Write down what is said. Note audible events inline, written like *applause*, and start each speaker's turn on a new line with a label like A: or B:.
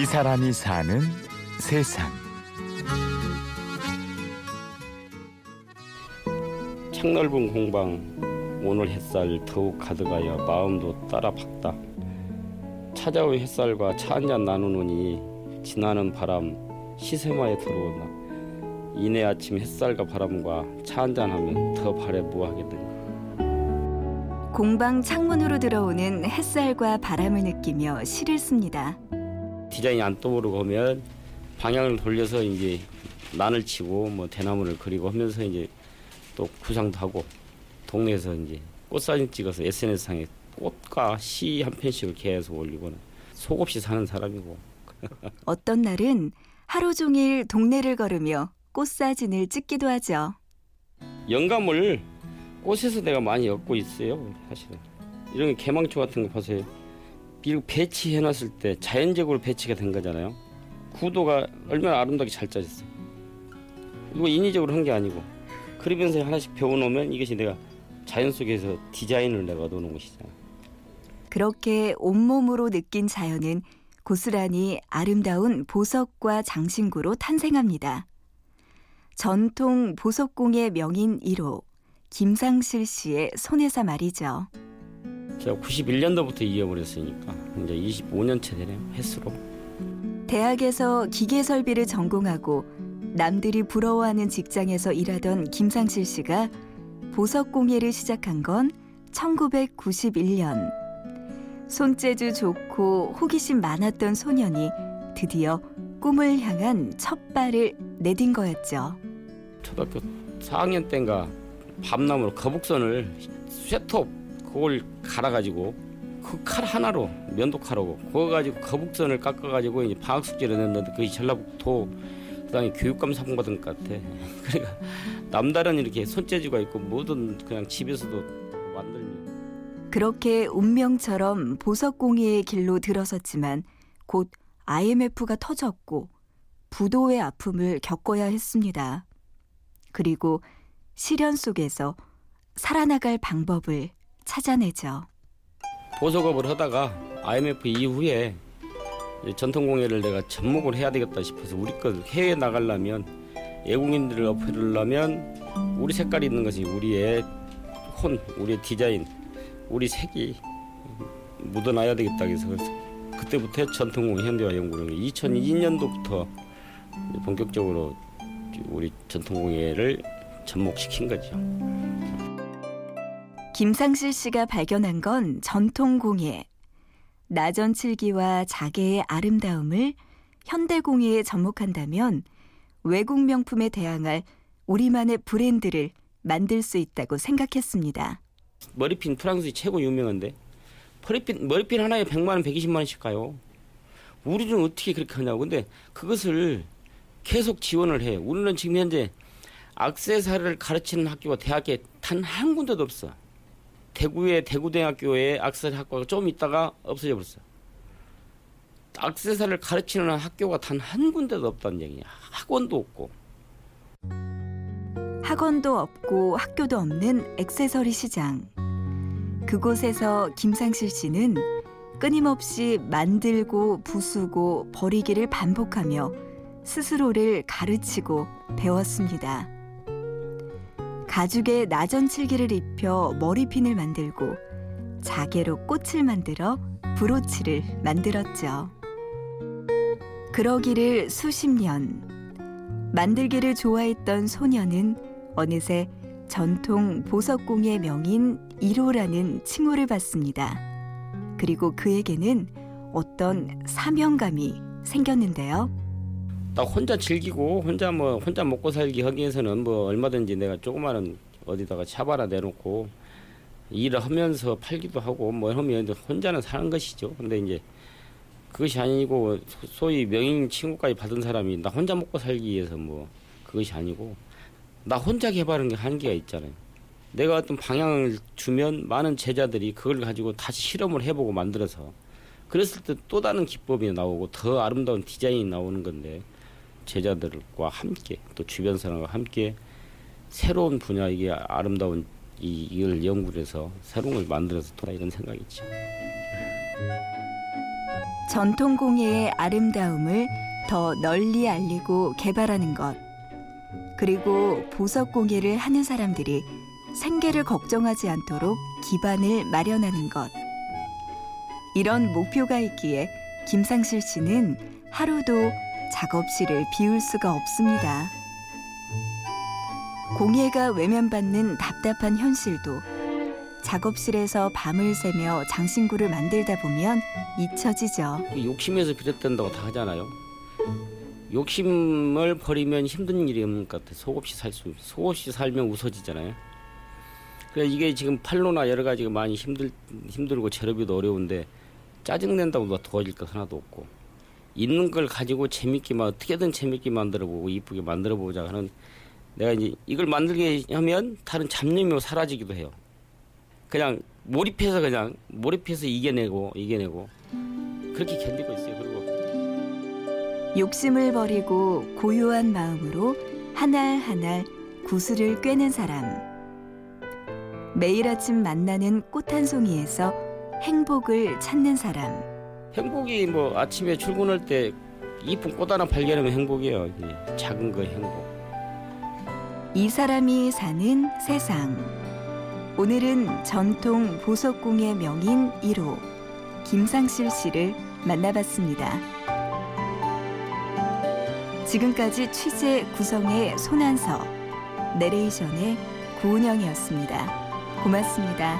A: 이 사람이 사는 세상.
B: 창넓은 공방 오늘 햇살 더욱 가득하여 마음도 따라 박다. 찾아올 햇살과 차 한잔 나누느니 지나는 바람 시세마에 들어오나 이내 아침 햇살과 바람과 차 한잔 하면 더 바래 뭐하겠느냐.
C: 공방 창문으로 들어오는 햇살과 바람을 느끼며 시를 씁니다.
B: 디자인이 안 떠오르고 하면 방향을 돌려서 이제 난을 치고 뭐 대나무를 그리고 하면서 이제 또 구상도 하고 동네에서 이제 꽃 사진 찍어서 SNS 상에 꽃과 시 한 편씩을 계속 올리고는 속없이 사는 사람이고. *laughs*
C: 어떤 날은 하루 종일 동네를 걸으며 꽃 사진을 찍기도 하죠.
B: 영감을 꽃에서 내가 많이 얻고 있어요 사실은. 이런 개망초 같은 거 보세요 비록 배치해 놨을 때 자연적으로 배치가 된 거잖아요 구도가 얼마나 아름답게 잘 짜졌어 이거 인위적으로 한 게 아니고 그러면서 하나씩 배워놓으면 이것이 내가 자연 속에서 디자인을 내가 얻어놓은 것이잖아
C: 그렇게 온몸으로 느낀 자연은 고스란히 아름다운 보석과 장신구로 탄생합니다. 전통 보석공예 명인 1호 김상실 씨의 손에서 말이죠.
B: 제가 91년도부터 이어버렸으니까 이제 25년째 되네요 횟수로
C: 대학에서 기계 설비를 전공하고 남들이 부러워하는 직장에서 일하던 김상실 씨가 보석 공예를 시작한 건 1991년. 손재주 좋고 호기심 많았던 소년이 드디어 꿈을 향한 첫 발을 내딘 거였죠.
B: 초등학교 4학년 때인가 밤나무로 거북선을 쇠톱 그걸 갈아가지고 그 칼 하나로 면도칼하고 그거 가지고 거북선을 깎아가지고 이제 방학 숙제를 냈는데 그게 전라북도 그다음에 교육감 상 받은 것 같아. *laughs* 그러니까 남다른 이렇게 손재주가 있고 뭐든 그냥 집에서도 만들면
C: 그렇게 운명처럼 보석 공예의 길로 들어섰지만 곧 IMF가 터졌고 부도의 아픔을 겪어야 했습니다. 그리고 시련 속에서 살아나갈 방법을 찾아내죠.
B: 보석업을 하다가 IMF 이후에 전통공예를 내가 접목을 해야 되겠다 싶어서 우리 거 해외 나가려면 외국인들을 어필하려면 우리 색깔이 있는 것이 우리의 혼, 우리의 디자인, 우리 색이 묻어나야 되겠다 그래서 그때부터 전통공예 현대화 연구를 2002년도부터 본격적으로 우리 전통공예를 접목시킨 거죠.
C: 김상실 씨가 발견한 건 전통 공예. 나전 칠기와 자개의 아름다움을 현대 공예에 접목한다면 외국 명품에 대항할 우리만의 브랜드를 만들 수 있다고 생각했습니다.
B: 머리핀 프랑스 최고 유명한데 머리핀 머리핀 하나에 100만 원, 120만 원씩 가요. 우리는 어떻게 그렇게 하냐고. 근데 그것을 계속 지원을 해. 우리는 지금 현재 악세사를 가르치는 학교가 대학에 단 한 군데도 없어. 대구의 대구대학교에 악세사리 학과가 좀 있다가 없어져 버렸어. 악세사를 가르치는 학교가 단 한 군데도 없다는 얘기야. 학원도 없고.
C: 학원도 없고 학교도 없는 액세서리 시장. 그곳에서 김상실 씨는 끊임없이 만들고 부수고 버리기를 반복하며 스스로를 가르치고 배웠습니다. 가죽에 나전칠기를 입혀 머리핀을 만들고 자개로 꽃을 만들어 브로치를 만들었죠. 그러기를 수십 년. 만들기를 좋아했던 소녀는 어느새 전통 보석공예 명인 1호라는 칭호를 받습니다. 그리고 그에게는 어떤 사명감이 생겼는데요.
B: 나 혼자 즐기고 혼자 뭐 혼자 먹고 살기 하기 위해서는 뭐 얼마든지 내가 조그마한 어디다가 샵 하나 내놓고 일을 하면서 팔기도 하고 뭐 하면 혼자는 사는 것이죠. 근데 이제 그것이 아니고 소위 명인 친구까지 받은 사람이 나 혼자 먹고 살기 위해서 뭐 그것이 아니고 나 혼자 개발하는 게 한계가 있잖아요. 내가 어떤 방향을 주면 많은 제자들이 그걸 가지고 다시 실험을 해보고 만들어서 그랬을 때 또 다른 기법이 나오고 더 아름다운 디자인이 나오는 건데 제자들과 함께 또 주변 사람과 함께 새로운 분야 이게 아름다운 이, 이걸 연구를 해서 새로운 걸 만들어서 돌아 이런 생각이 있죠.
C: 전통 공예의 아름다움을 더 널리 알리고 개발하는 것. 그리고 보석 공예를 하는 사람들이 생계를 걱정하지 않도록 기반을 마련하는 것. 이런 목표가 있기에 김상실 씨는 하루도 작업실을 비울 수가 없습니다. 공예가 외면받는 답답한 현실도 작업실에서 밤을 새며 장신구를 만들다 보면 잊혀지죠.
B: 욕심에서 비롯된다고 다 하잖아요. 욕심을 버리면 힘든 일이 없는 것 같아. 속 없이 살 수, 속 없이 살면 웃어지잖아요. 그래 이게 지금 팔로나 여러 가지가 많이 힘들 힘들고 재료비도 어려운데 짜증 낸다고 누가 도와줄 것 하나도 없고 있는 걸 가지고 재밌게만 어떻게든 재밌게 만들어보고 이쁘게 만들어보자 하는 내가 이제 이걸 만들게 하면 다른 잡념이 사라지기도 해요. 그냥 몰입해서 그냥 몰입해서 이겨내고 이겨내고 그렇게 견디고 있어요. 그리고
C: 욕심을 버리고 고요한 마음으로 알 구슬을 꿰는 사람. 매일 아침 만나는 꽃 한 송이에서 행복을 찾는 사람.
B: 행복이 뭐 아침에 출근할 때 이쁜 꽃 하나 발견하면 행복이에요. 이 작은 거 행복.
C: 이 사람이 사는 세상. 오늘은 전통 보석공예 명인 1호 김상실 씨를 만나봤습니다. 지금까지 취재 구성의 손한서, 내레이션의 구은영이었습니다. 고맙습니다.